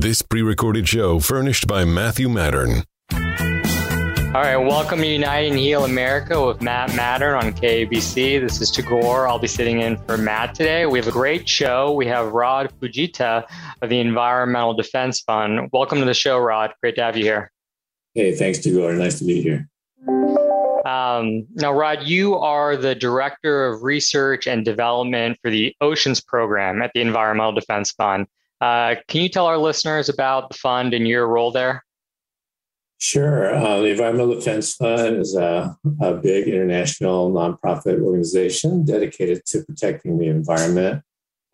This pre recorded show furnished by Matthew Mattern. All right, welcome to Unite and Heal America with Matt Mattern on KABC. This is Tagore. I'll be sitting in for Matt today. We have a great show. We have Rod Fujita of the Environmental Defense Fund. Welcome to the show, Rod. Great to have you here. Hey, thanks, Tagore. Nice to be here. Um, now, Rod, you are the Director of Research and Development for the Oceans Program at the Environmental Defense Fund. Uh, can you tell our listeners about the fund and your role there? Sure. Uh, the Environmental Defense Fund is a, a, big international nonprofit organization dedicated to protecting the environment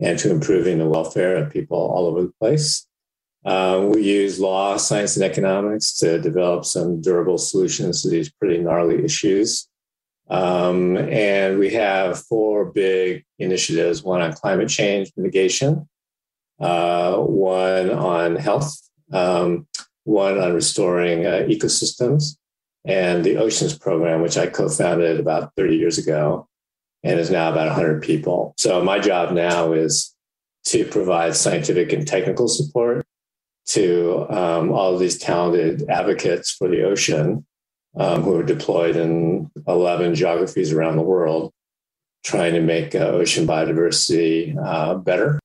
and to improving the welfare of people all over the place. Uh, we use law, science, and economics to develop some durable solutions to these pretty gnarly issues. Um, and we have four big initiatives one on climate change mitigation, uh, one on health, um, one on restoring uh, ecosystems, and the Oceans Program, which I co founded about 30 years ago and is now about 100 people. So my job now is to provide scientific and technical support to um, all of these talented advocates for the ocean um, who are deployed in 11 geographies around the world, trying to make uh, ocean biodiversity uh, better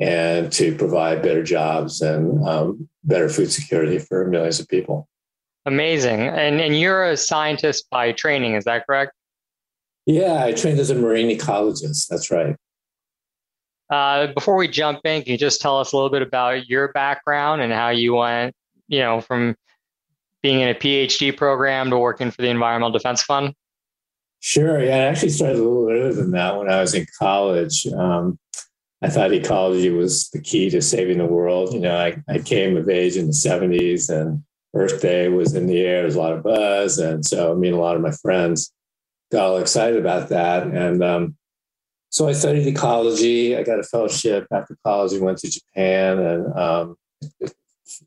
and to provide better jobs and um, better food security for millions of people. Amazing. And, and you're a scientist by training, is that correct? Yeah, I trained as a marine ecologist. That's right. Uh, before we jump in, can you just tell us a little bit about your background and how you went, you know, from being in a PhD program to working for the Environmental Defense Fund? Sure. Yeah, I actually started a little earlier than that when I was in college. Um, I thought ecology was the key to saving the world. You know, I, I came of age in the 70s and Earth Day was in the air. There's a lot of buzz. And so, I mean, a lot of my friends got all excited about that. And um, so I studied ecology. I got a fellowship after college. I went to Japan and um,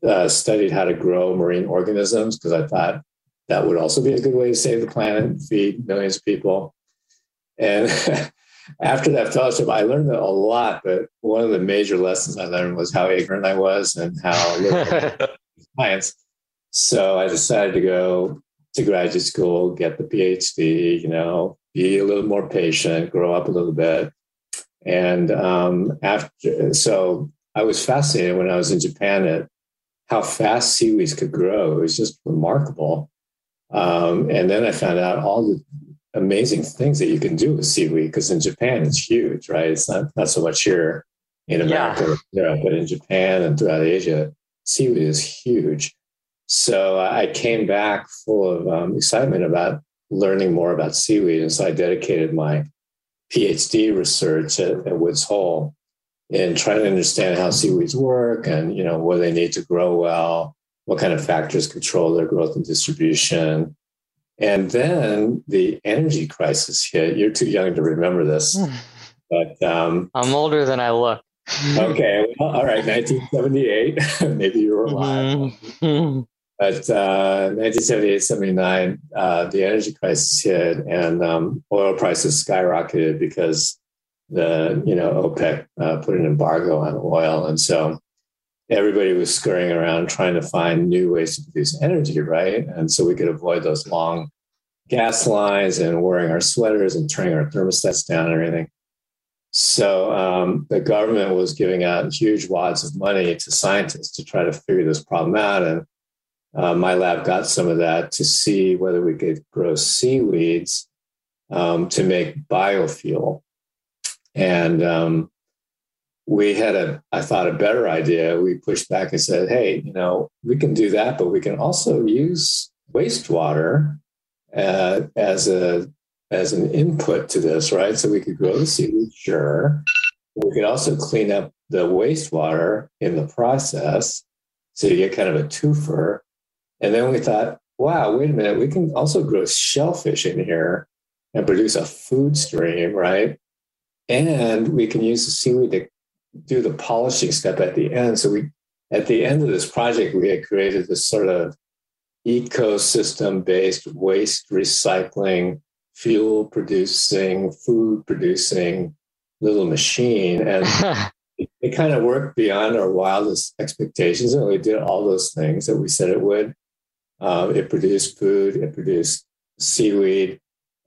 uh, studied how to grow marine organisms because I thought that would also be a good way to save the planet and feed millions of people. And after that fellowship, I learned a lot, but one of the major lessons I learned was how ignorant I was and how little science. So I decided to go to graduate school, get the PhD, you know, be a little more patient, grow up a little bit. And um, after, so I was fascinated when I was in Japan at how fast seaweeds could grow. It was just remarkable. Um, and then I found out all the amazing things that you can do with seaweed because in Japan it's huge, right? It's not not so much here in America yeah. Europe, but in Japan and throughout Asia, seaweed is huge. So I came back full of um, excitement about learning more about seaweed, and so I dedicated my PhD research at, at Woods Hole in trying to understand how seaweeds work and you know what they need to grow well, what kind of factors control their growth and distribution, and then the energy crisis hit. You're too young to remember this, hmm. but um, I'm older than I look. okay, well, all right, 1978. Maybe you were alive. Mm-hmm. But uh, 1978, 79, uh, the energy crisis hit, and um, oil prices skyrocketed because the you know OPEC uh, put an embargo on oil, and so everybody was scurrying around trying to find new ways to produce energy, right? And so we could avoid those long gas lines and wearing our sweaters and turning our thermostats down and everything. So um, the government was giving out huge wads of money to scientists to try to figure this problem out. And uh, my lab got some of that to see whether we could grow seaweeds um, to make biofuel. And um, we had a, I thought, a better idea. We pushed back and said, hey, you know, we can do that, but we can also use wastewater uh, as a as an input to this, right? So we could grow the seaweed, sure. We could also clean up the wastewater in the process, so you get kind of a twofer. And then we thought, wow, wait a minute, we can also grow shellfish in here and produce a food stream, right? And we can use the seaweed to do the polishing step at the end. So we, at the end of this project, we had created this sort of ecosystem based waste recycling, fuel producing, food producing little machine. And it, it kind of worked beyond our wildest expectations, and we did all those things that we said it would. Um, it produced food, it produced seaweed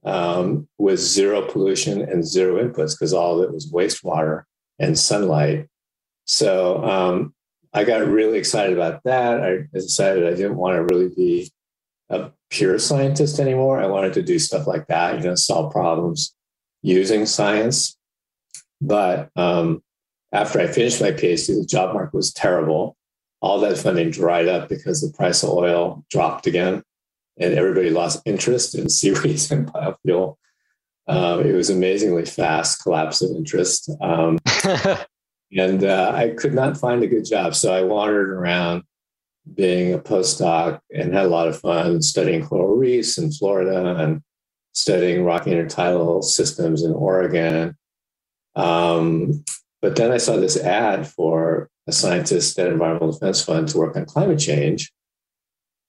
um, with zero pollution and zero inputs because all of it was wastewater and sunlight. So um, I got really excited about that. I decided I didn't want to really be a pure scientist anymore. I wanted to do stuff like that, you know, solve problems using science. But um, after I finished my PhD, the job market was terrible. All that funding dried up because the price of oil dropped again, and everybody lost interest in seaweed and biofuel. Um, it was amazingly fast collapse of interest. Um, and uh, I could not find a good job. So I wandered around being a postdoc and had a lot of fun studying coral reefs in Florida and studying rocky intertidal systems in Oregon. Um, but then I saw this ad for a scientist at Environmental Defense Fund to work on climate change.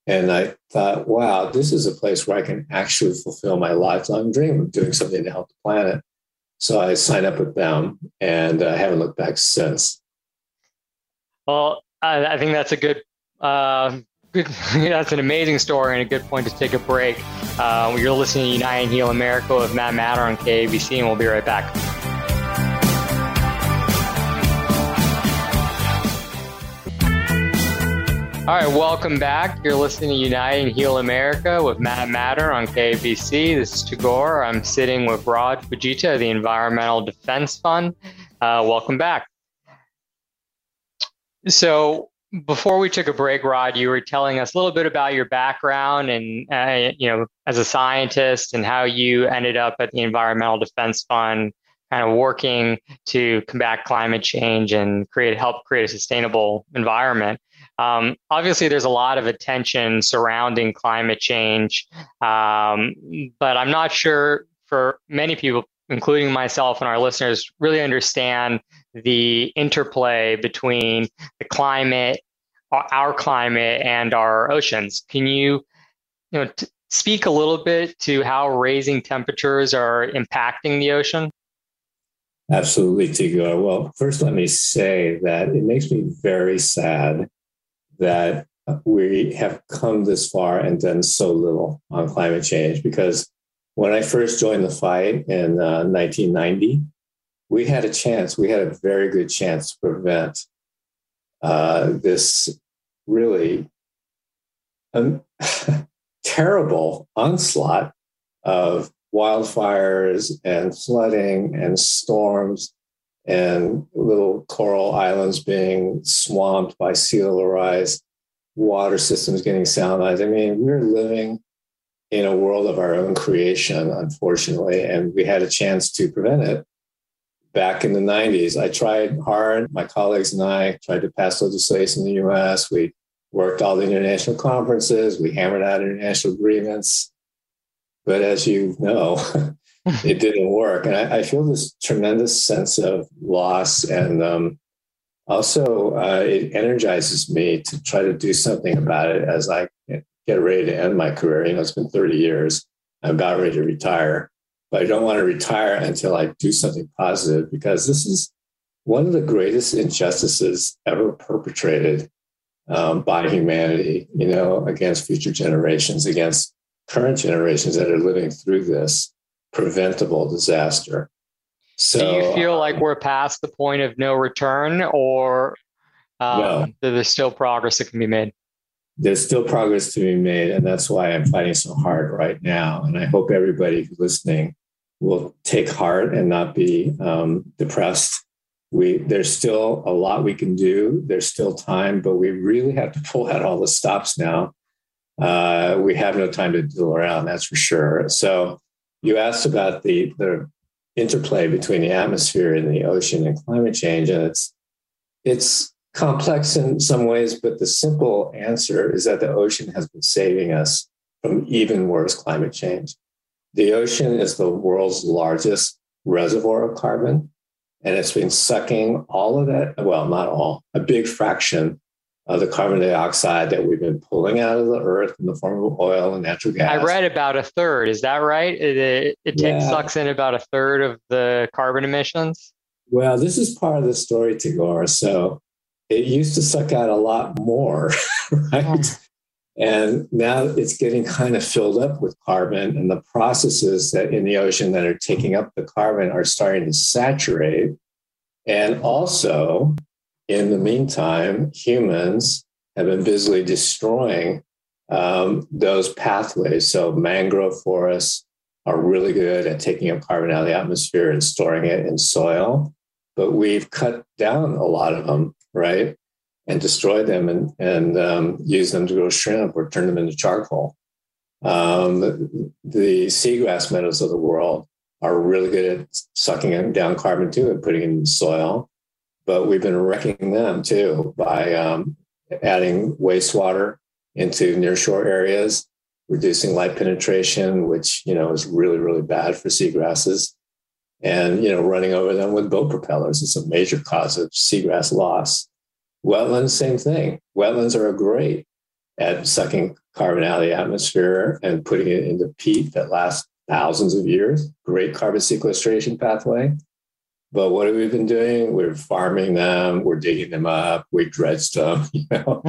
And I thought, wow, this is a place where I can actually fulfill my lifelong dream of doing something to help the planet. So I signed up with them and I haven't looked back since. Well, I, I think that's a good uh, good, that's an amazing story and a good point to take a break. Uh, you're listening to Unite and Heal America with Matt Mattern on KABC, and we'll be right back. All right, welcome back. You're listening to Unite and Heal America with Matt Mattern on KABC. This is Tagore. I'm sitting with Rod Fujita of the Environmental Defense Fund. Uh, welcome back. So, before we took a break, Rod, you were telling us a little bit about your background and, uh, you know, as a scientist and how you ended up at the Environmental Defense Fund, kind of working to combat climate change and create help create a sustainable environment. Um, obviously, there's a lot of attention surrounding climate change, um, but I'm not sure for many people, including myself and our listeners, really understand the interplay between the climate, our climate, and our oceans. Can you, you know, t- speak a little bit to how raising temperatures are impacting the ocean? Absolutely, Tagore. Well, first, let me say that it makes me very sad that we have come this far and done so little on climate change because when I first joined the fight in uh, 1990, we had a chance, we had a very good chance to prevent uh, this really um, terrible onslaught of wildfires and flooding and storms and little coral islands being swamped by sea level rise, water systems getting salinized. I mean, we're living in a world of our own creation, unfortunately, and we had a chance to prevent it back in the 90s. I tried hard. My colleagues and I tried to pass legislation in the US. We worked all the international conferences, we hammered out international agreements. But as you know, it didn't work. And I, I, feel this tremendous sense of loss. And um, also, uh, it energizes me to try to do something about it as I get ready to end my career. You know, it's been 30 years. I'm about ready to retire but I don't want to retire until I do something positive because this is one of the greatest injustices ever perpetrated um, by humanity, you know, against future generations, against current generations that are living through this preventable disaster. So, do you feel like we're past the point of no return, or um, no. there's still progress that can be made? There's still progress to be made, and that's why I'm fighting so hard right now. And I hope everybody who's listening will take heart and not be um, depressed. We there's still a lot we can do. There's still time, but we really have to pull out all the stops now. Uh, we have no time to deal around, that's for sure. So you asked about the the interplay between the atmosphere and the ocean and climate change, and it's it's complex in some ways, but the simple answer is that the ocean has been saving us from even worse climate change. The ocean is the world's largest reservoir of carbon, and it's been sucking all of that, well, not all, a big fraction of the carbon dioxide that we've been pulling out of the earth in the form of oil and natural gas. I read about a third. Is that right? It, it, it yeah. sucks in about a third of the carbon emissions. Well, this is part of the story, Tagore. So it used to suck out a lot more, right? And now it's getting kind of filled up with carbon, and the processes that in the ocean that are taking up the carbon are starting to saturate. And also, in the meantime, humans have been busily destroying um, those pathways. So, mangrove forests are really good at taking up carbon out of the atmosphere and storing it in soil, but we've cut down a lot of them, right? and destroy them and, and um, use them to grow shrimp or turn them into charcoal. Um, the seagrass meadows of the world are really good at sucking down carbon too and putting it in soil. But we've been wrecking them too by um, adding wastewater into nearshore areas, reducing light penetration, which you know is really really bad for seagrasses, and you know running over them with boat propellers is a major cause of seagrass loss. Wetlands, same thing. Wetlands are great at sucking carbon out of the atmosphere and putting it into peat that lasts thousands of years. Great carbon sequestration pathway. But what have we been doing? We're farming them, we're digging them up, we dredged them. You know,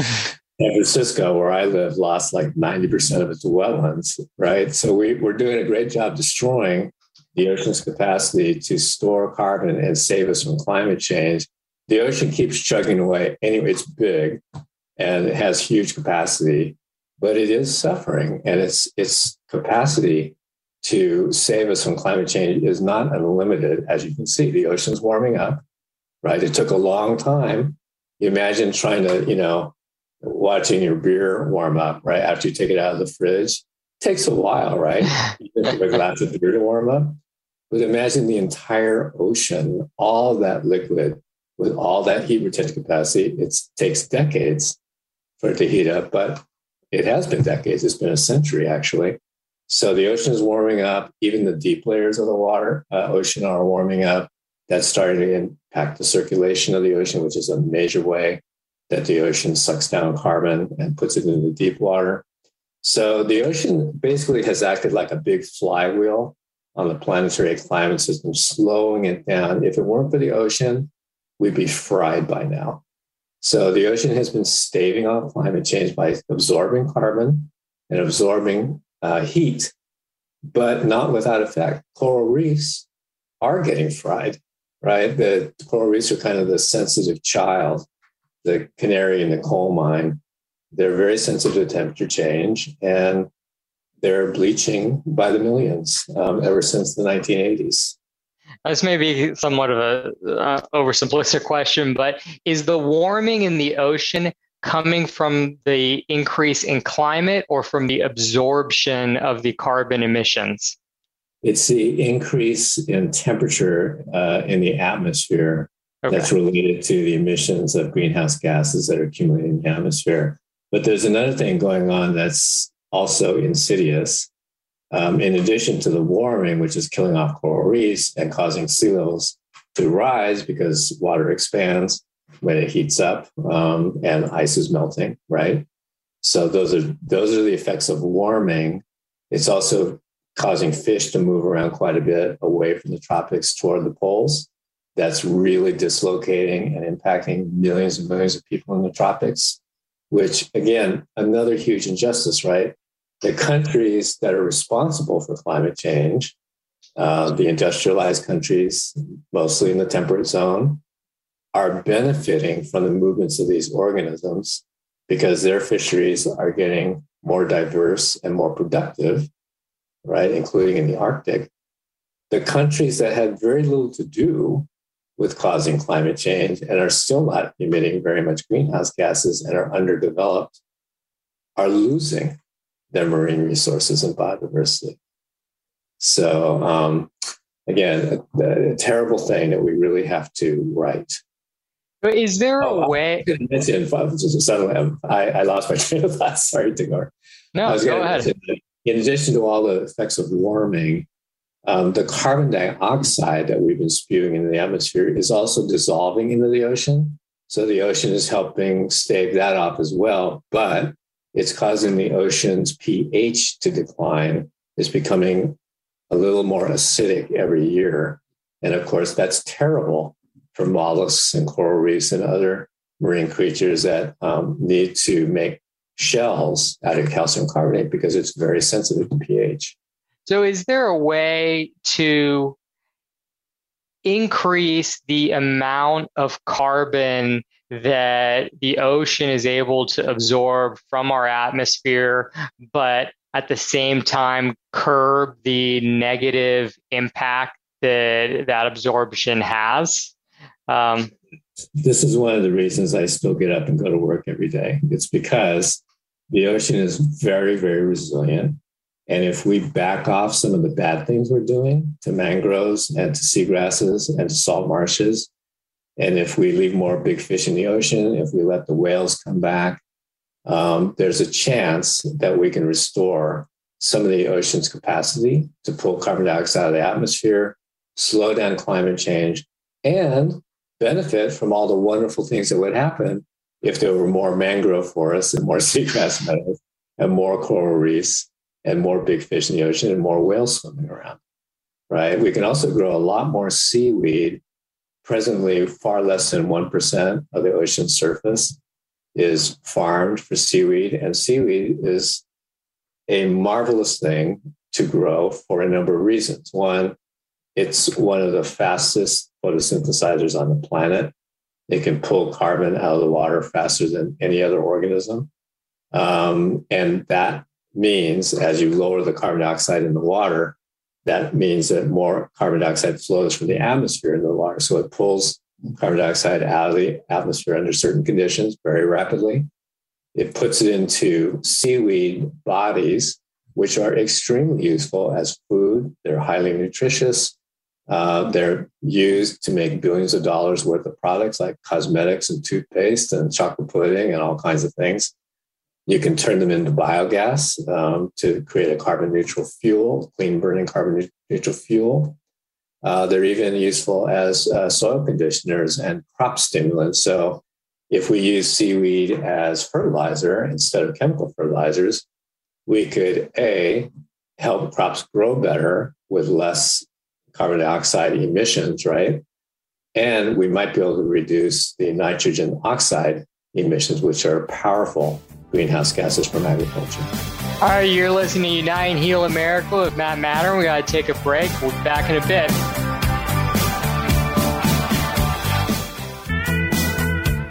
San Francisco, where I live, lost like 90% of its wetlands, right? So we, we're doing a great job destroying the ocean's capacity to store carbon and save us from climate change the ocean keeps chugging away. Anyway, it's big and it has huge capacity, but it is suffering, and its its capacity to save us from climate change is not unlimited. As you can see, the ocean's warming up. Right, it took a long time. You imagine trying to, you know, watching your beer warm up right after you take it out of the fridge. It takes a while, right? A glass of beer to warm up. But imagine the entire ocean, all that liquid with all that heat retention capacity, it takes decades for it to heat up, but it has been decades. It's been a century, actually. So the ocean is warming up. Even the deep layers of the water uh, ocean are warming up. That's starting to impact the circulation of the ocean, which is a major way that the ocean sucks down carbon and puts it into the deep water. So the ocean basically has acted like a big flywheel on the planetary climate system, slowing it down. If it weren't for the ocean, we'd be fried by now. So the ocean has been staving off climate change by absorbing carbon and absorbing uh, heat, but not without effect. Coral reefs are getting fried, right? The coral reefs are kind of the sensitive child, the canary in the coal mine. They're very sensitive to temperature change and they're bleaching by the millions um, ever since the 1980s. This may be somewhat of a uh, oversimplistic question, but is the warming in the ocean coming from the increase in climate or from the absorption of the carbon emissions? It's the increase in temperature uh, in the atmosphere okay. that's related to the emissions of greenhouse gases that are accumulating in the atmosphere. But there's another thing going on that's also insidious, um, in addition to the warming, which is killing off coral reefs and causing sea levels to rise because water expands when it heats up um, and ice is melting, right? So those are those are the effects of warming. It's also causing fish to move around quite a bit away from the tropics toward the poles. That's really dislocating and impacting millions and millions of people in the tropics, which again, another huge injustice, right? the countries that are responsible for climate change, uh, the industrialized countries, mostly in the temperate zone, are benefiting from the movements of these organisms because their fisheries are getting more diverse and more productive, right, including in the Arctic. The countries that had very little to do with causing climate change and are still not emitting very much greenhouse gases and are underdeveloped are losing their marine resources and biodiversity. So, um, again, a, a, terrible thing that we really have to right. But is there oh, a way? I, I lost my train of thought. Sorry, Tagore. No, go ahead. in addition to all the effects of warming, um, the carbon dioxide that we've been spewing into the atmosphere is also dissolving into the ocean. So the ocean is helping stave that off as well. But it's causing the ocean's pH to decline. It's becoming a little more acidic every year. And of course, that's terrible for mollusks and coral reefs and other marine creatures that um, need to make shells out of calcium carbonate because it's very sensitive to pH. So, is there a way to increase the amount of carbon that the ocean is able to absorb from our atmosphere, but at the same time curb the negative impact that that absorption has? Um, this is one of the reasons I still get up and go to work every day. It's because the ocean is very, very resilient. And if we back off some of the bad things we're doing to mangroves and to seagrasses and to salt marshes, and if we leave more big fish in the ocean, if we let the whales come back, um, there's a chance that we can restore some of the ocean's capacity to pull carbon dioxide out of the atmosphere, slow down climate change, and benefit from all the wonderful things that would happen if there were more mangrove forests and more seagrass meadows and more coral reefs and more big fish in the ocean and more whales swimming around, right? We can also grow a lot more seaweed. Presently, far less than 1% of the ocean surface is farmed for seaweed, and seaweed is a marvelous thing to grow for a number of reasons. One, it's one of the fastest photosynthesizers on the planet. It can pull carbon out of the water faster than any other organism. Um, and that means as you lower the carbon dioxide in the water, that means that more carbon dioxide flows from the atmosphere into the water. So it pulls carbon dioxide out of the atmosphere under certain conditions very rapidly. It puts it into seaweed bodies, which are extremely useful as food. They're highly nutritious. Uh, they're used to make billions of dollars worth of products like cosmetics and toothpaste and chocolate pudding and all kinds of things. You can turn them into biogas um, to create a carbon neutral fuel, clean burning carbon neutral fuel. Uh, they're even useful as uh, soil conditioners and crop stimulants. So, if we use seaweed as fertilizer instead of chemical fertilizers, we could A, help crops grow better with less carbon dioxide emissions, right? And we might be able to reduce the nitrogen oxide emissions, which are powerful greenhouse gases from agriculture. All right, you're listening to Unite and Heal America with Matt Mattern. We got to take a break. We'll be back in a bit.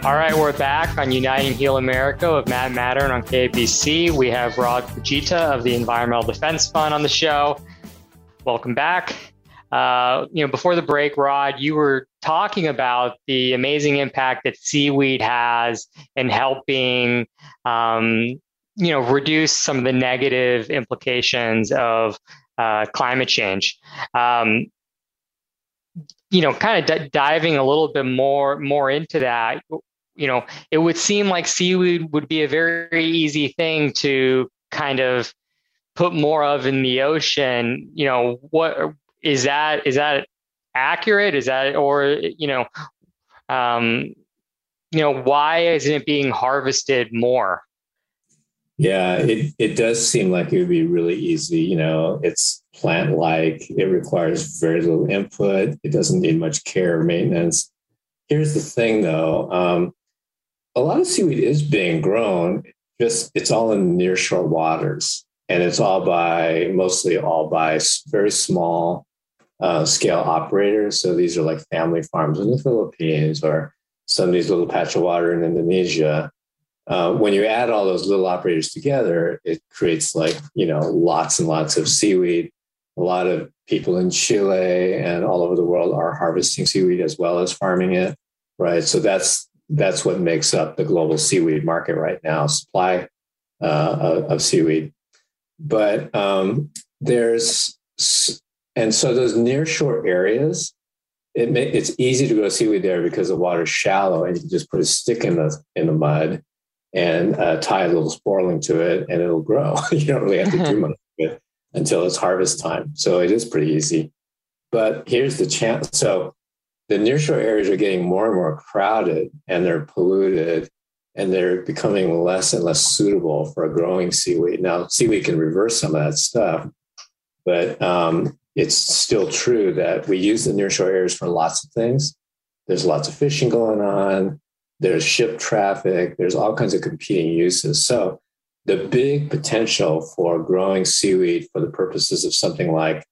All right, we're back on Unite and Heal America with Matt Mattern on KBC. We have Rod Fujita of the Environmental Defense Fund on the show. Welcome back. Uh, you know, before the break, Rod, you were talking about the amazing impact that seaweed has in helping, um, you know, reduce some of the negative implications of uh, climate change. Um, you know, kind of d- diving a little bit more more into that. You know, it would seem like seaweed would be a very easy thing to kind of put more of in the ocean. You know, what is that is that accurate? Is that or you know, um, you know, why isn't it being harvested more? Yeah, it, it does seem like it would be really easy. You know, it's plant like, it requires very little input, it doesn't need much care or maintenance. Here's the thing though um, a lot of seaweed is being grown, just it's all in nearshore waters. And it's all by mostly all by very small uh, scale operators. So these are like family farms in the Philippines or some of these little patch of water in Indonesia. Uh, when you add all those little operators together, it creates like, you know, lots and lots of seaweed. A lot of people in Chile and all over the world are harvesting seaweed as well as farming it, right? So that's that's what makes up the global seaweed market right now, supply uh, of, seaweed. But um, there's and so those nearshore areas, it may, it's easy to grow seaweed there because the water's shallow and you can just put a stick in the in the mud and uh, tie a little sporeling to it and it'll grow. you don't really have to do much of it until it's harvest time. So it is pretty easy. But here's the chance. So the nearshore areas are getting more and more crowded and they're polluted and they're becoming less and less suitable for growing seaweed. Now, seaweed can reverse some of that stuff, but um, it's still true that we use the nearshore areas for lots of things. there's lots of fishing going on, there's ship traffic, there's all kinds of competing uses. So the big potential for growing seaweed for the purposes of something like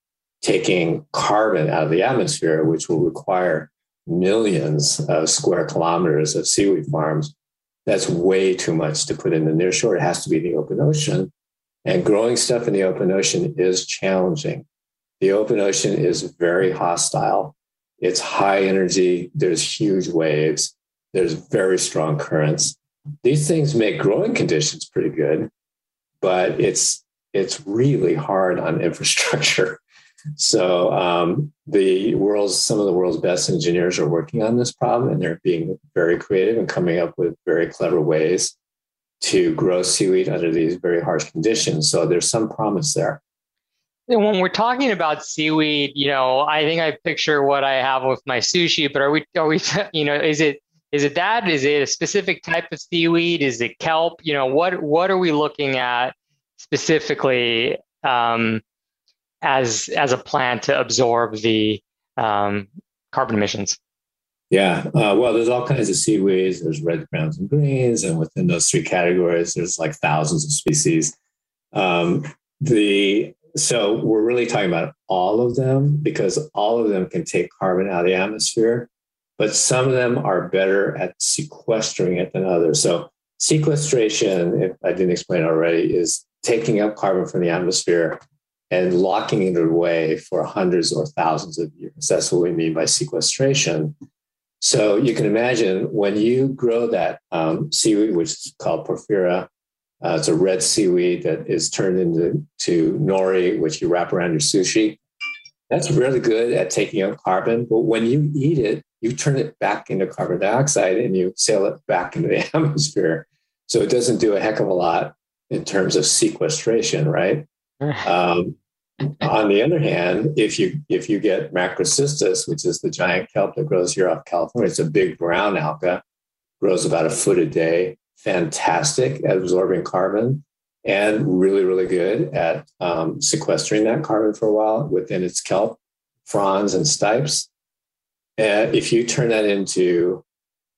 taking carbon out of the atmosphere, which will require millions of square kilometers of seaweed farms, that's way too much to put in the nearshore. It has to be the open ocean. And growing stuff in the open ocean is challenging. The open ocean is very hostile. It's high energy. There's huge waves. There's very strong currents. These things make growing conditions pretty good, but it's it's really hard on infrastructure. So um, the world's some of the world's best engineers are working on this problem, and they're being very creative and coming up with very clever ways to grow seaweed under these very harsh conditions. So there's some promise there. When we're talking about seaweed, you know, I think I picture what I have with my sushi. But are we? Are we? You know, is it? Is it that? Is it a specific type of seaweed? Is it kelp? You know, what what are we looking at specifically um, as as a plant to absorb the um, carbon emissions? Yeah, uh, well, there's all kinds of seaweeds. There's red, browns, and greens, and within those three categories, there's like thousands of species. Um, the so we're really talking about all of them because all of them can take carbon out of the atmosphere, but some of them are better at sequestering it than others. So sequestration, if I didn't explain already, is taking up carbon from the atmosphere and locking it away for hundreds or thousands of years. That's what we mean by sequestration. So you can imagine when you grow that um, seaweed, which is called porphyra, uh, it's a red seaweed that is turned into to nori, which you wrap around your sushi. That's really good at taking up carbon. But when you eat it, you turn it back into carbon dioxide and you sail it back into the atmosphere. So it doesn't do a heck of a lot in terms of sequestration, right? Um, on the other hand, if you if you get macrocystis, which is the giant kelp that grows here off California, it's a big brown alga, grows about a foot a day, fantastic at absorbing carbon, and really really good at um, sequestering that carbon for a while within its kelp fronds and stipes. And if you turn that into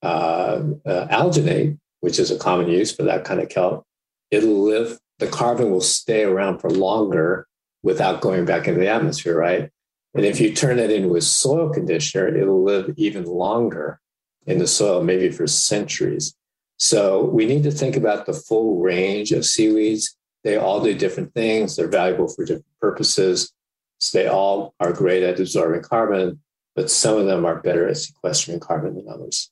uh, uh, alginate, which is a common use for that kind of kelp, it'll live. The carbon will stay around for longer without going back into the atmosphere, right? And if you turn it into a soil conditioner, it'll live even longer in the soil, maybe for centuries. So we need to think about the full range of seaweeds. They all do different things. They're valuable for different purposes. So they all are great at absorbing carbon, but some of them are better at sequestering carbon than others.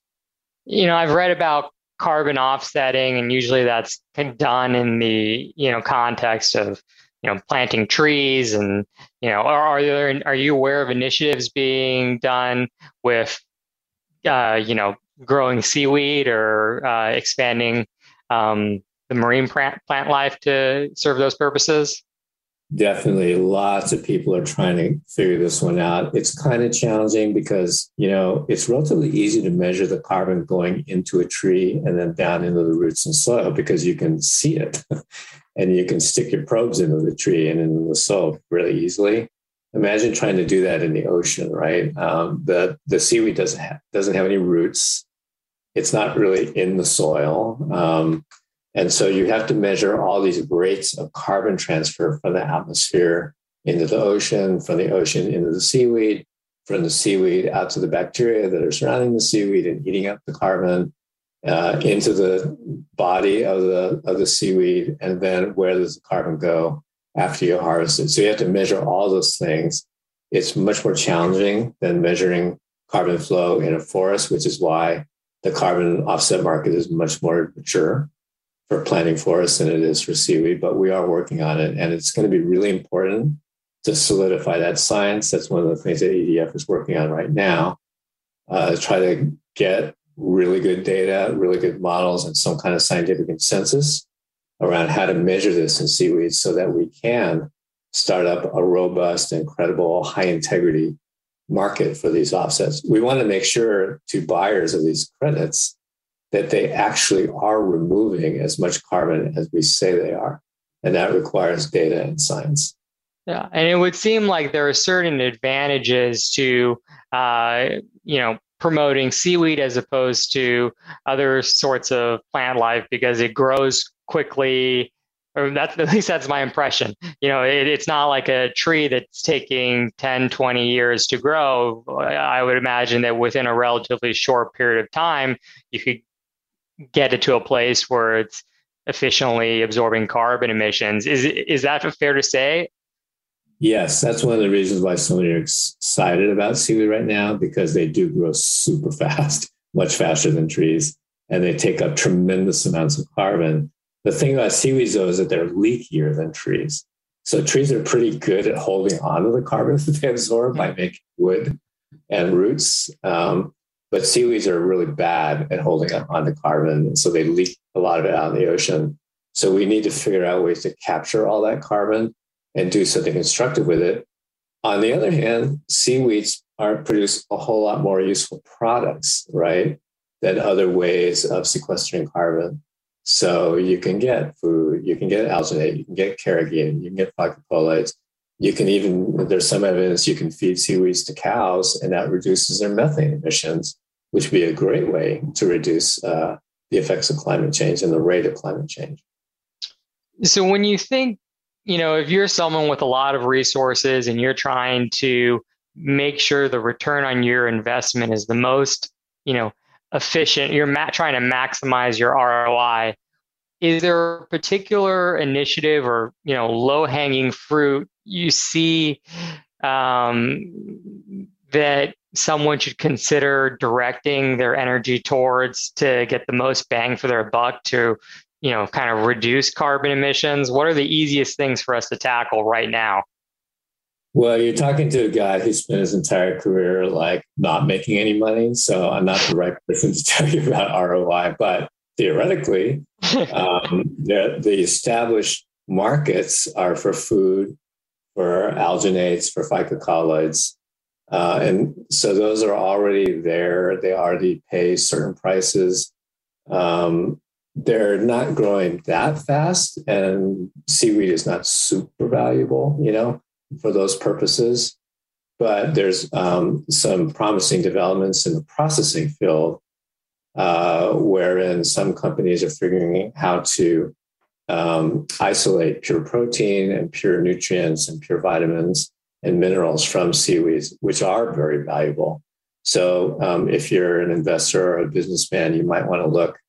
You know, I've read about carbon offsetting, and usually that's done in the you know context of you know planting trees and you know are, are there are you aware of initiatives being done with uh, you know growing seaweed or uh, expanding um, the marine plant, plant life to serve those purposes? Definitely. Lots of people are trying to figure this one out. It's kind of challenging because you know it's relatively easy to measure the carbon going into a tree and then down into the roots and soil because you can see it. And you can stick your probes into the tree and in the soil really easily. Imagine trying to do that in the ocean right? Um, the the seaweed doesn't have, doesn't have any roots it's not really in the soil um, and so you have to measure all these rates of carbon transfer from the atmosphere into the ocean, from the ocean into the seaweed, from the seaweed out to the bacteria that are surrounding the seaweed and eating up the carbon, uh, into the body of the of the seaweed, and then where does the carbon go after you harvest it? So you have to measure all those things. It's much more challenging than measuring carbon flow in a forest, which is why the carbon offset market is much more mature for planting forests than it is for seaweed, but we are working on it. And it's going to be really important to solidify that science. That's one of the things that EDF is working on right now. Uh, try to get really good data, really good models, and some kind of scientific consensus around how to measure this in seaweed so that we can start up a robust, incredible, high integrity market for these offsets. We want to make sure to buyers of these credits that they actually are removing as much carbon as we say they are. And that requires data and science. Yeah, and it would seem like there are certain advantages to, uh, you know, promoting seaweed as opposed to other sorts of plant life because it grows quickly that's at least that's my impression. You know it, it's not like a tree that's taking 10 20 years to grow. I would imagine that within a relatively short period of time you could get it to a place where it's efficiently absorbing carbon emissions. Is is that fair to say? Yes, that's one of the reasons why so many are excited about seaweed right now because they do grow super fast, much faster than trees, and they take up tremendous amounts of carbon. The thing about seaweeds, though, is that they're leakier than trees. So trees are pretty good at holding onto the carbon that they absorb by making wood and roots. Um, but seaweeds are really bad at holding on to carbon. And so they leak a lot of it out in the ocean. So we need to figure out ways to capture all that carbon and do something constructive with it. On the other hand, seaweeds are produce a whole lot more useful products, right, than other ways of sequestering carbon. So you can get food, you can get alginate, you can get carrageenan, you can get phycocolloids. You can even, there's some evidence you can feed seaweeds to cows and that reduces their methane emissions, which would be a great way to reduce uh, the effects of climate change and the rate of climate change. So when you think, you know, if you're someone with a lot of resources and you're trying to make sure the return on your investment is the most, you know, efficient, you're ma- trying to maximize your ROI. Is there a particular initiative or you know low hanging fruit you see um, that someone should consider directing their energy towards to get the most bang for their buck to you know kind of reduce carbon emissions? What are the easiest things for us to tackle right now? Well, you're talking to a guy who spent his entire career like not making any money. So I'm not the right person to tell you about ROI, but theoretically, um, the, the established markets are for food, for alginates, for phycocolloids. Uh, and so those are already there. They already pay certain prices. Um, they're not growing that fast, and seaweed is not super valuable, you know for those purposes. But there's um, some promising developments in the processing field, uh, wherein some companies are figuring out how to um, isolate pure protein and pure nutrients and pure vitamins and minerals from seaweeds, which are very valuable. So, um, if you're an investor or a businessman, you might want to look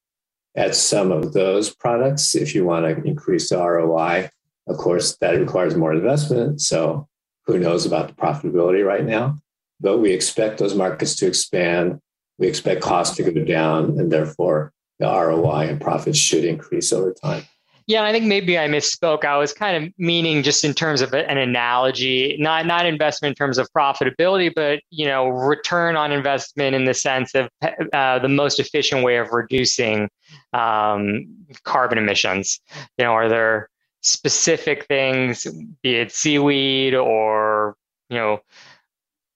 at some of those products if you want to increase the ROI of course, that requires more investment. So who knows about the profitability right now? But we expect those markets to expand. We expect costs to go down, and therefore the ROI and profits should increase over time. Yeah, I think maybe I misspoke. I was kind of meaning just in terms of an analogy, not not investment in terms of profitability, but you know, return on investment in the sense of uh, the most efficient way of reducing um, carbon emissions. You know, are there specific things, be it seaweed or, you know,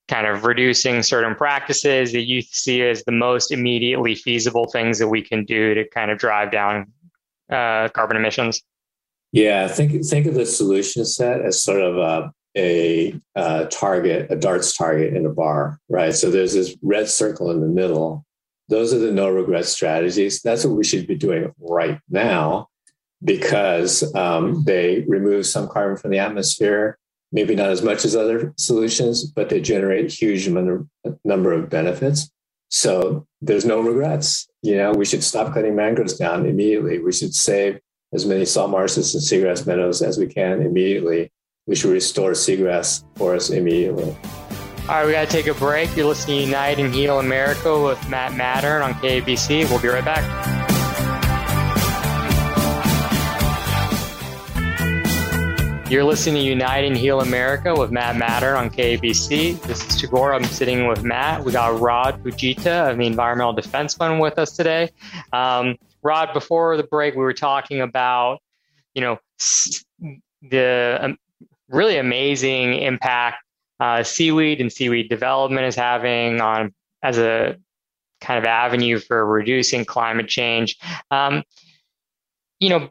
kind of reducing certain practices that you see as the most immediately feasible things that we can do to kind of drive down uh, carbon emissions? Yeah, think think of the solution set as sort of a, a, target, a darts target in a bar, right? So there's this red circle in the middle. Those are the no regret strategies. That's what we should be doing right now because um, they remove some carbon from the atmosphere, maybe not as much as other solutions, but they generate huge number of benefits. So there's no regrets. You know, we should stop cutting mangroves down immediately. We should save as many salt marshes and seagrass meadows as we can immediately. We should restore seagrass forests immediately. All right, we got to take a break. You're listening to Unite and Heal America with Matt Mattern on KABC. We'll be right back. You're listening to Unite and Heal America with Matt Mattern on KABC. This is Tagore. I'm sitting with Matt. We got Rod Fujita of the Environmental Defense Fund with us today. Um, Rod, before the break, we were talking about, you know, the um, really amazing impact uh, seaweed and seaweed development is having on as a kind of avenue for reducing climate change. Um, you know,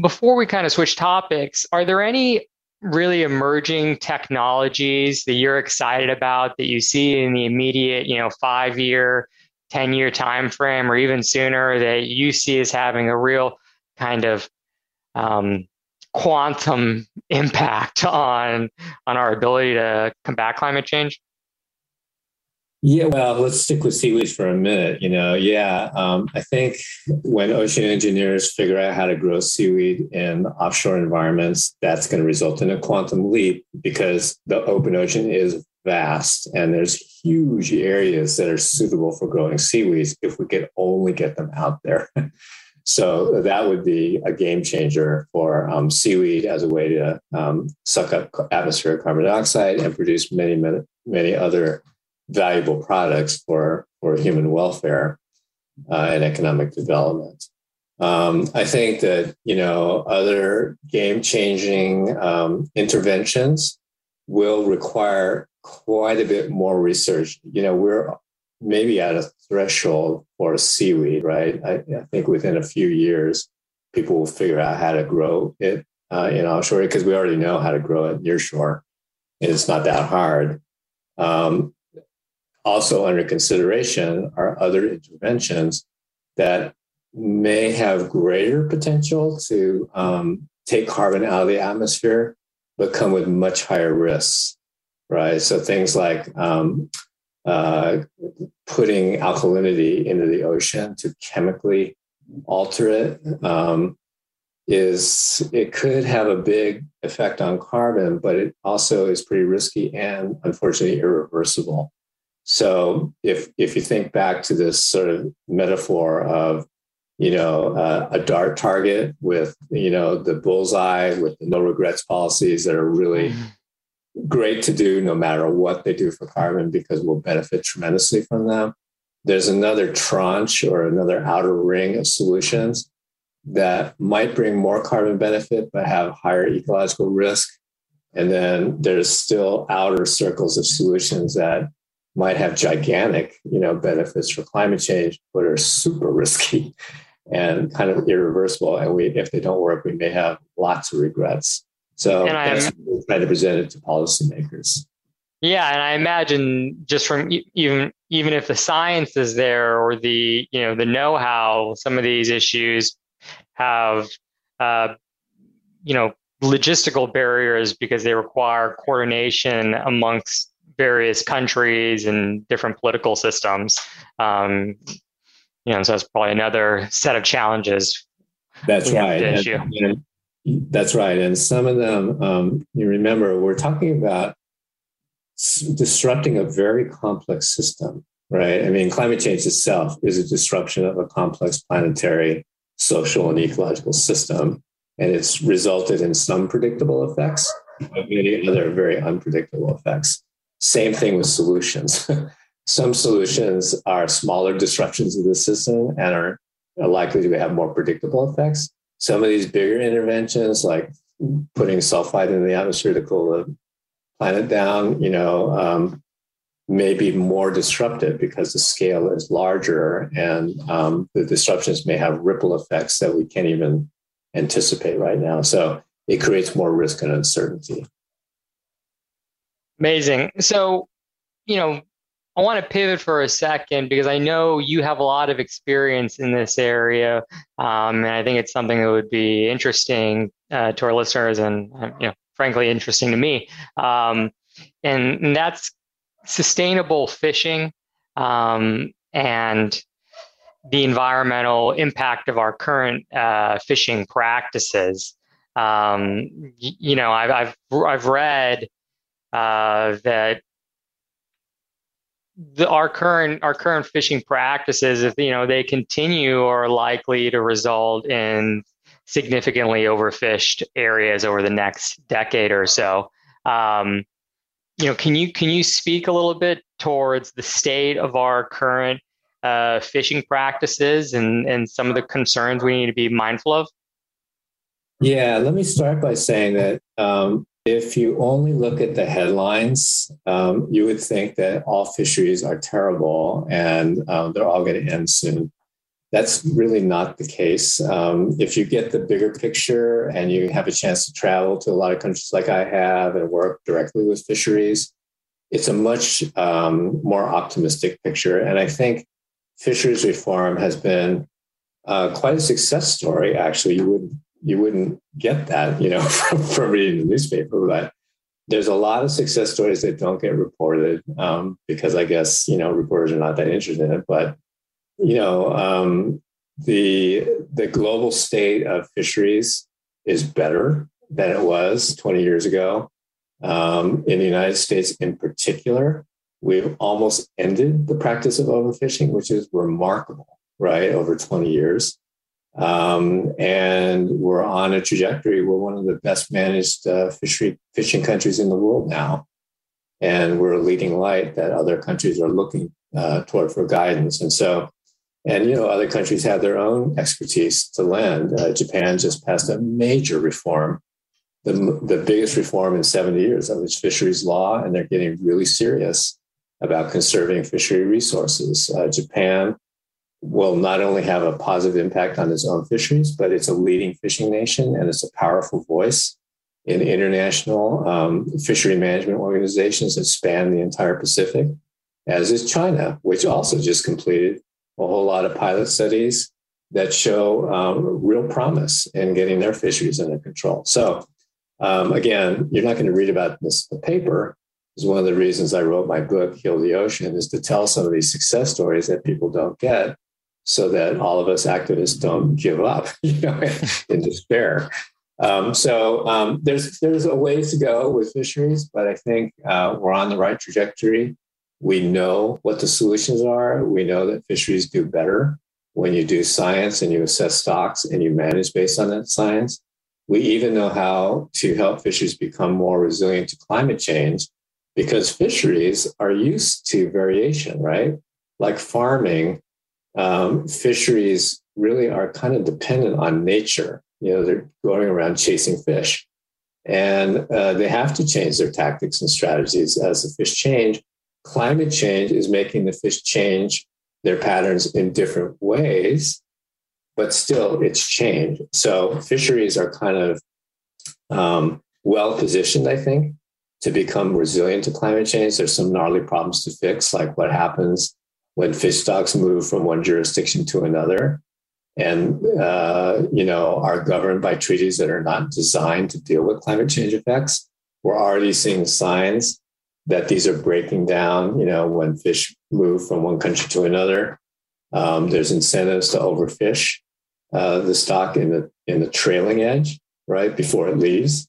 before we kind of switch topics, are there any really emerging technologies that you're excited about that you see in the immediate, you know, five year, 10 year time frame or even sooner that you see as having a real kind of um, quantum impact on on our ability to combat climate change? Yeah, well, let's stick with seaweed for a minute. You know, yeah, um, I think when ocean engineers figure out how to grow seaweed in offshore environments, that's going to result in a quantum leap because the open ocean is vast and there's huge areas that are suitable for growing seaweeds if we could only get them out there. so that would be a game changer for um, seaweed as a way to um, suck up atmospheric carbon dioxide and produce many, many, many other valuable products for, for human welfare uh, and economic development. Um, I think that you know other game-changing um, interventions will require quite a bit more research. You know, we're maybe at a threshold for seaweed, right? I, I think within a few years, people will figure out how to grow it uh, in offshore because we already know how to grow it near shore. And it's not that hard. Um, also under consideration are other interventions that may have greater potential to um, take carbon out of the atmosphere, but come with much higher risks, right? So things like um, uh, putting alkalinity into the ocean to chemically alter it um, is it could have a big effect on carbon, but it also is pretty risky and unfortunately irreversible. So if if you think back to this sort of metaphor of you know uh, a dart target with you know the bullseye with the no regrets policies that are really mm-hmm. great to do no matter what they do for carbon because we'll benefit tremendously from them. There's another tranche or another outer ring of solutions that might bring more carbon benefit but have higher ecological risk. And then there's still outer circles of solutions that might have gigantic, you know, benefits for climate change, but are super risky and kind of irreversible. And we, if they don't work, we may have lots of regrets. So and that's am, trying to present it to policymakers. Yeah, and I imagine just from even even if the science is there or the you know the know-how, some of these issues have uh, you know logistical barriers because they require coordination amongst various countries and different political systems. Um, you know, so that's probably another set of challenges. That's right. And, and that's right. And some of them, um, you remember, we're talking about disrupting a very complex system, right? I mean, climate change itself is a disruption of a complex planetary, social, and ecological system. And it's resulted in some predictable effects, but many other very unpredictable effects. Same thing with solutions. Some solutions are smaller disruptions of the system and are, likely to have more predictable effects. Some of these bigger interventions, like putting sulfide in the atmosphere to cool the planet down, you know, um, may be more disruptive because the scale is larger and um, the disruptions may have ripple effects that we can't even anticipate right now. So it creates more risk and uncertainty. Amazing. So, you know, I want to pivot for a second because I know you have a lot of experience in this area, um, and I think it's something that would be interesting uh, to our listeners, and uh, you know, frankly, interesting to me. Um, and, and, that's sustainable fishing um, and the environmental impact of our current uh, fishing practices. Um, you know, I've I've I've read uh, that the, our current our current fishing practices, if you know they continue, are likely to result in significantly overfished areas over the next decade or so. Um, you know, can you can you speak a little bit towards the state of our current uh, fishing practices and and some of the concerns we need to be mindful of? Yeah, let me start by saying that um, if you only look at the headlines, um, you would think that all fisheries are terrible and um, they're all going to end soon. that's really not the case. Um, if you get the bigger picture and you have a chance to travel to a lot of countries like I have and work directly with fisheries, it's a much um, more optimistic picture. And I think fisheries reform has been uh, quite a success story. Actually, you would you wouldn't get that, you know, from, from reading the newspaper, but there's a lot of success stories that don't get reported um, because I guess you know reporters are not that interested in it. But you know, um, the the global state of fisheries is better than it was 20 years ago. Um, in the United States, in particular, we've almost ended the practice of overfishing, which is remarkable, right? Over 20 years. Um, and we're on a trajectory. We're one of the best managed uh, fishery fishing countries in the world now. And we're a leading light that other countries are looking uh, toward for guidance. And so, and you know, other countries have their own expertise to lend. Uh, Japan just passed a major reform, the, the biggest reform in 70 years of its fisheries law, and they're getting really serious about conserving fishery resources. Uh, Japan will not only have a positive impact on its own fisheries, but it's a leading fishing nation and it's a powerful voice in international um, fishery management organizations that span the entire Pacific, as is China, which also just completed a whole lot of pilot studies that show um, real promise in getting their fisheries under control. So, um, again, you're not going to read about this in the paper. Is one of the reasons I wrote my book, Heal the Ocean, is to tell some of these success stories that people don't get so that all of us activists don't give up, you know, in despair. Um, so um, there's there's a ways to go with fisheries, but I think uh, we're on the right trajectory. We know what the solutions are. We know that fisheries do better when you do science and you assess stocks and you manage based on that science. We even know how to help fisheries become more resilient to climate change because fisheries are used to variation, right? Like farming um, fisheries really are kind of dependent on nature. You know, they're going around chasing fish, and uh, they have to change their tactics and strategies as the fish change. Climate change is making the fish change their patterns in different ways, but still it's change. So fisheries are kind of um, well positioned, I think, to become resilient to climate change. There's some gnarly problems to fix, like what happens when fish stocks move from one jurisdiction to another. And uh, you know are governed by treaties that are not designed to deal with climate change effects. We're already seeing signs that these are breaking down you know when fish move from one country to another. Um, there's incentives to overfish uh, the stock in the in the trailing edge right before it leaves.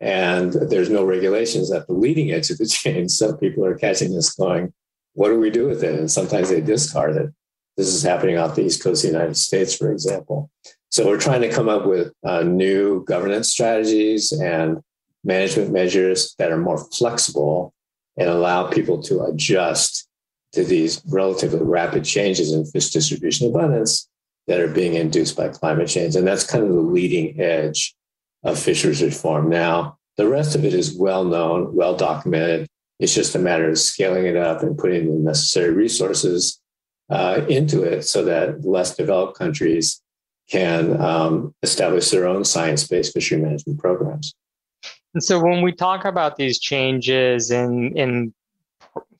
And there's no regulations at the leading edge of the chain. So people are catching this going what do we do with it? And sometimes they discard it. This is happening off the East Coast of the United States, for example. So we're trying to come up with uh, new governance strategies and management measures that are more flexible and allow people to adjust to these relatively rapid changes in fish distribution abundance that are being induced by climate change. And that's kind of the leading edge of fisheries reform. Now, the rest of it is well known, well documented. It's just a matter of scaling it up and putting the necessary resources uh, into it so that less developed countries can um, establish their own science based fishery management programs. And so when we talk about these changes in, in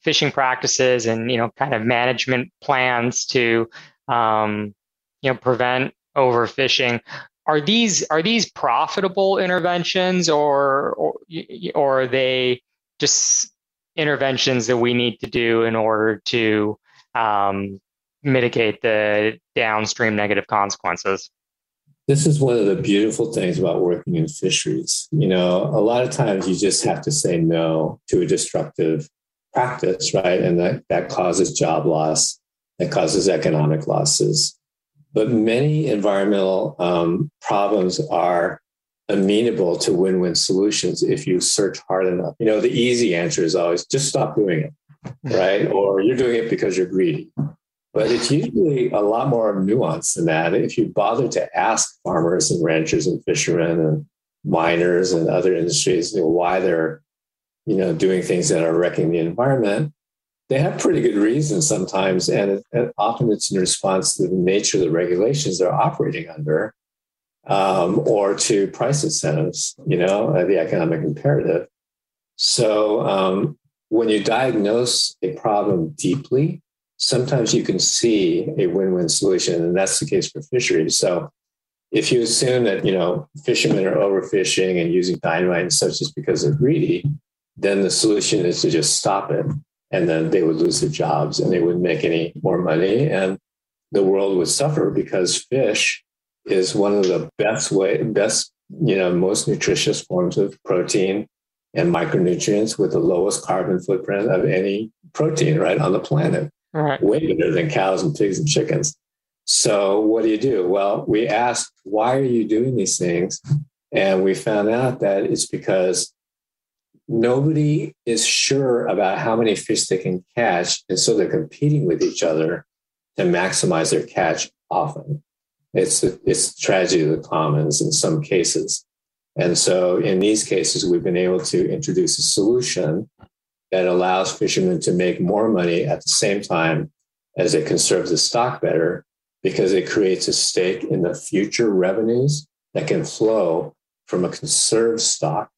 fishing practices and you know kind of management plans to um, you know prevent overfishing are these are these profitable interventions or or, or are they just interventions that we need to do in order to um, mitigate the downstream negative consequences. This is one of the beautiful things about working in fisheries. You know, a lot of times you just have to say no to a destructive practice, right? And that, that causes job loss, that causes economic losses. But many environmental um, problems are amenable to win-win solutions if you search hard enough. You know, the easy answer is always just stop doing it, mm-hmm. right? or you're doing it because you're greedy. But it's usually a lot more nuanced than that. If you bother to ask farmers and ranchers and fishermen and miners and other industries you know, why they're, you know, doing things that are wrecking the environment, they have pretty good reasons sometimes, and, it, and, often it's in response to the nature of the regulations they're operating under, um, or to price incentives. You know, uh, the economic imperative. So um, when you diagnose a problem deeply, sometimes you can see a win-win solution, and that's the case for fisheries. So if you assume that you know fishermen are overfishing and using dynamite and such just because they're greedy, then the solution is to just stop it and then they would lose their jobs and they wouldn't make any more money and the world would suffer because fish is one of the best way best you know most nutritious forms of protein and micronutrients with the lowest carbon footprint of any protein right on the planet right. way better than cows and pigs and chickens so what do you do well we asked why are you doing these things and we found out that it's because nobody is sure about how many fish they can catch. And so they're competing with each other to maximize their catch often. It's, it's tragedy of the commons in some cases. And so in these cases, we've been able to introduce a solution that allows fishermen to make more money at the same time as they conserve the stock better because it creates a stake in the future revenues that can flow from a conserved stock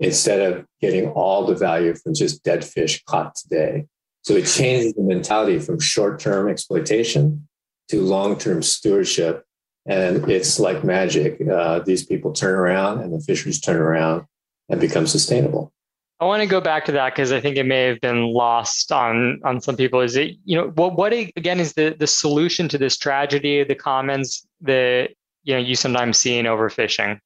instead of getting all the value from just dead fish caught today. So it changes the mentality from short term exploitation to long term stewardship. And it's like magic. Uh, these people turn around and the fisheries turn around and become sustainable. I want to go back to that because I think it may have been lost on on some people. Is it you know what what again is the the solution to this tragedy, the commons that you know you sometimes see in overfishing?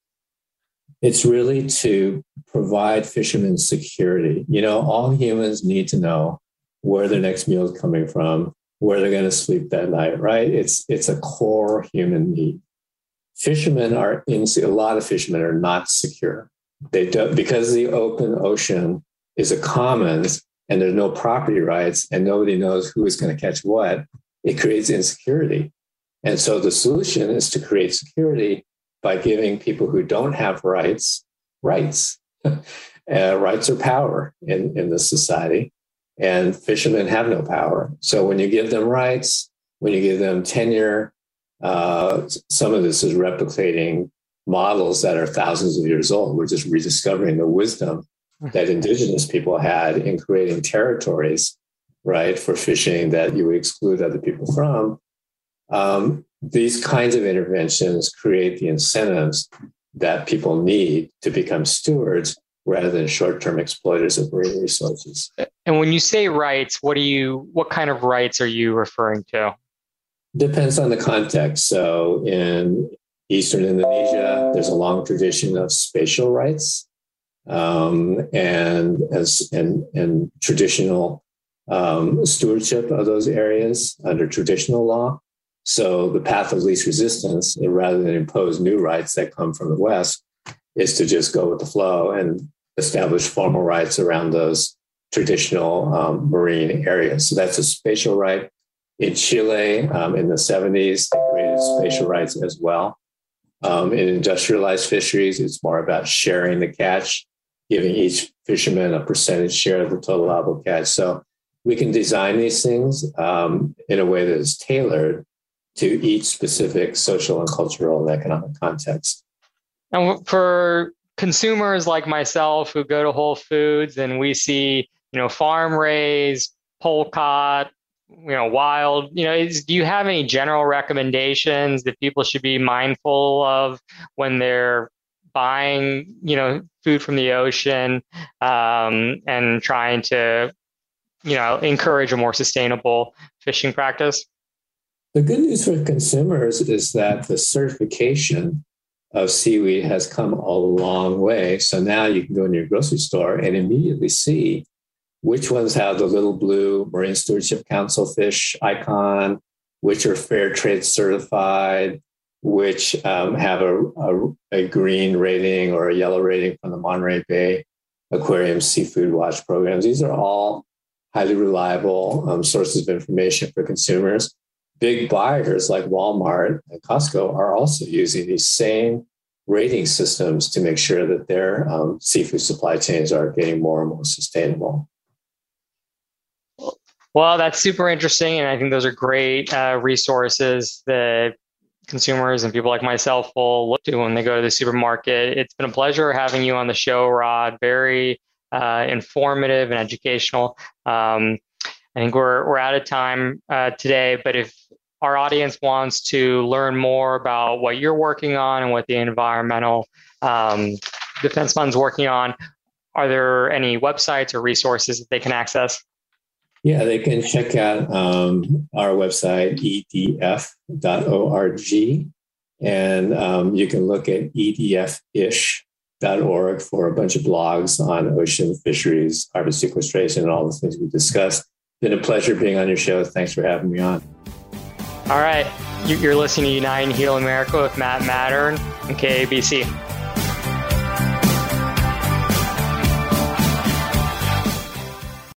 It's really to provide fishermen security. You know, all humans need to know where their next meal is coming from, where they're going to sleep that night, right? It's it's a core human need. Fishermen are in a lot of fishermen are not secure. They don't because the open ocean is a commons and there's no property rights and nobody knows who is going to catch what. It creates insecurity. And so the solution is to create security by giving people who don't have rights rights. uh, rights are power in, in this society, and fishermen have no power. So when you give them rights, when you give them tenure, uh, some of this is replicating models that are thousands of years old. We're just rediscovering the wisdom that indigenous people had in creating territories, right, for fishing that you would exclude other people from. Um, these kinds of interventions create the incentives that people need to become stewards rather than short-term exploiters of resources. And when you say rights, what do you what kind of rights are you referring to? Depends on the context. So in Eastern Indonesia, there's a long tradition of spatial rights um, and as and and traditional um, stewardship of those areas under traditional law. So the path of least resistance, rather than impose new rights that come from the West, is to just go with the flow and establish formal rights around those traditional um, marine areas. So that's a spatial right. In Chile, um, in the 70s, they created spatial rights as well. Um, in industrialized fisheries, it's more about sharing the catch, giving each fisherman a percentage share of the total allowable catch. So we can design these things um, in a way that is tailored to each specific social and cultural and economic context. And for consumers like myself who go to Whole Foods and we see, you know, farm raised, pole-caught, you know, wild, you know, is, do you have any general recommendations that people should be mindful of when they're buying, you know, food from the ocean um, and trying to, you know, encourage a more sustainable fishing practice? The good news for consumers is that the certification of seaweed has come a long way. So now you can go in your grocery store and immediately see which ones have the little blue Marine Stewardship Council fish icon, which are fair trade certified, which um, have a, a, a, green rating or a yellow rating from the Monterey Bay Aquarium Seafood Watch programs. These are all highly reliable um, sources of information for consumers big buyers like Walmart and Costco are also using these same rating systems to make sure that their um, seafood supply chains are getting more and more sustainable. Well, that's super interesting. And I think those are great uh, resources that consumers and people like myself will look to when they go to the supermarket. It's been a pleasure having you on the show, Rod. Very uh, informative and educational. Um, I think we're we're out of time uh, today, but if our audience wants to learn more about what you're working on and what the environmental um, defense fund's working on, are there any websites or resources that they can access? Yeah, they can check out um, our website, edf.org, and um, you can look at edf-ish.org for a bunch of blogs on ocean fisheries, carbon sequestration, and all the things we discussed. Been a pleasure being on your show. Thanks for having me on. All right. You're listening to Unite and Heal America with Matt Mattern and KABC.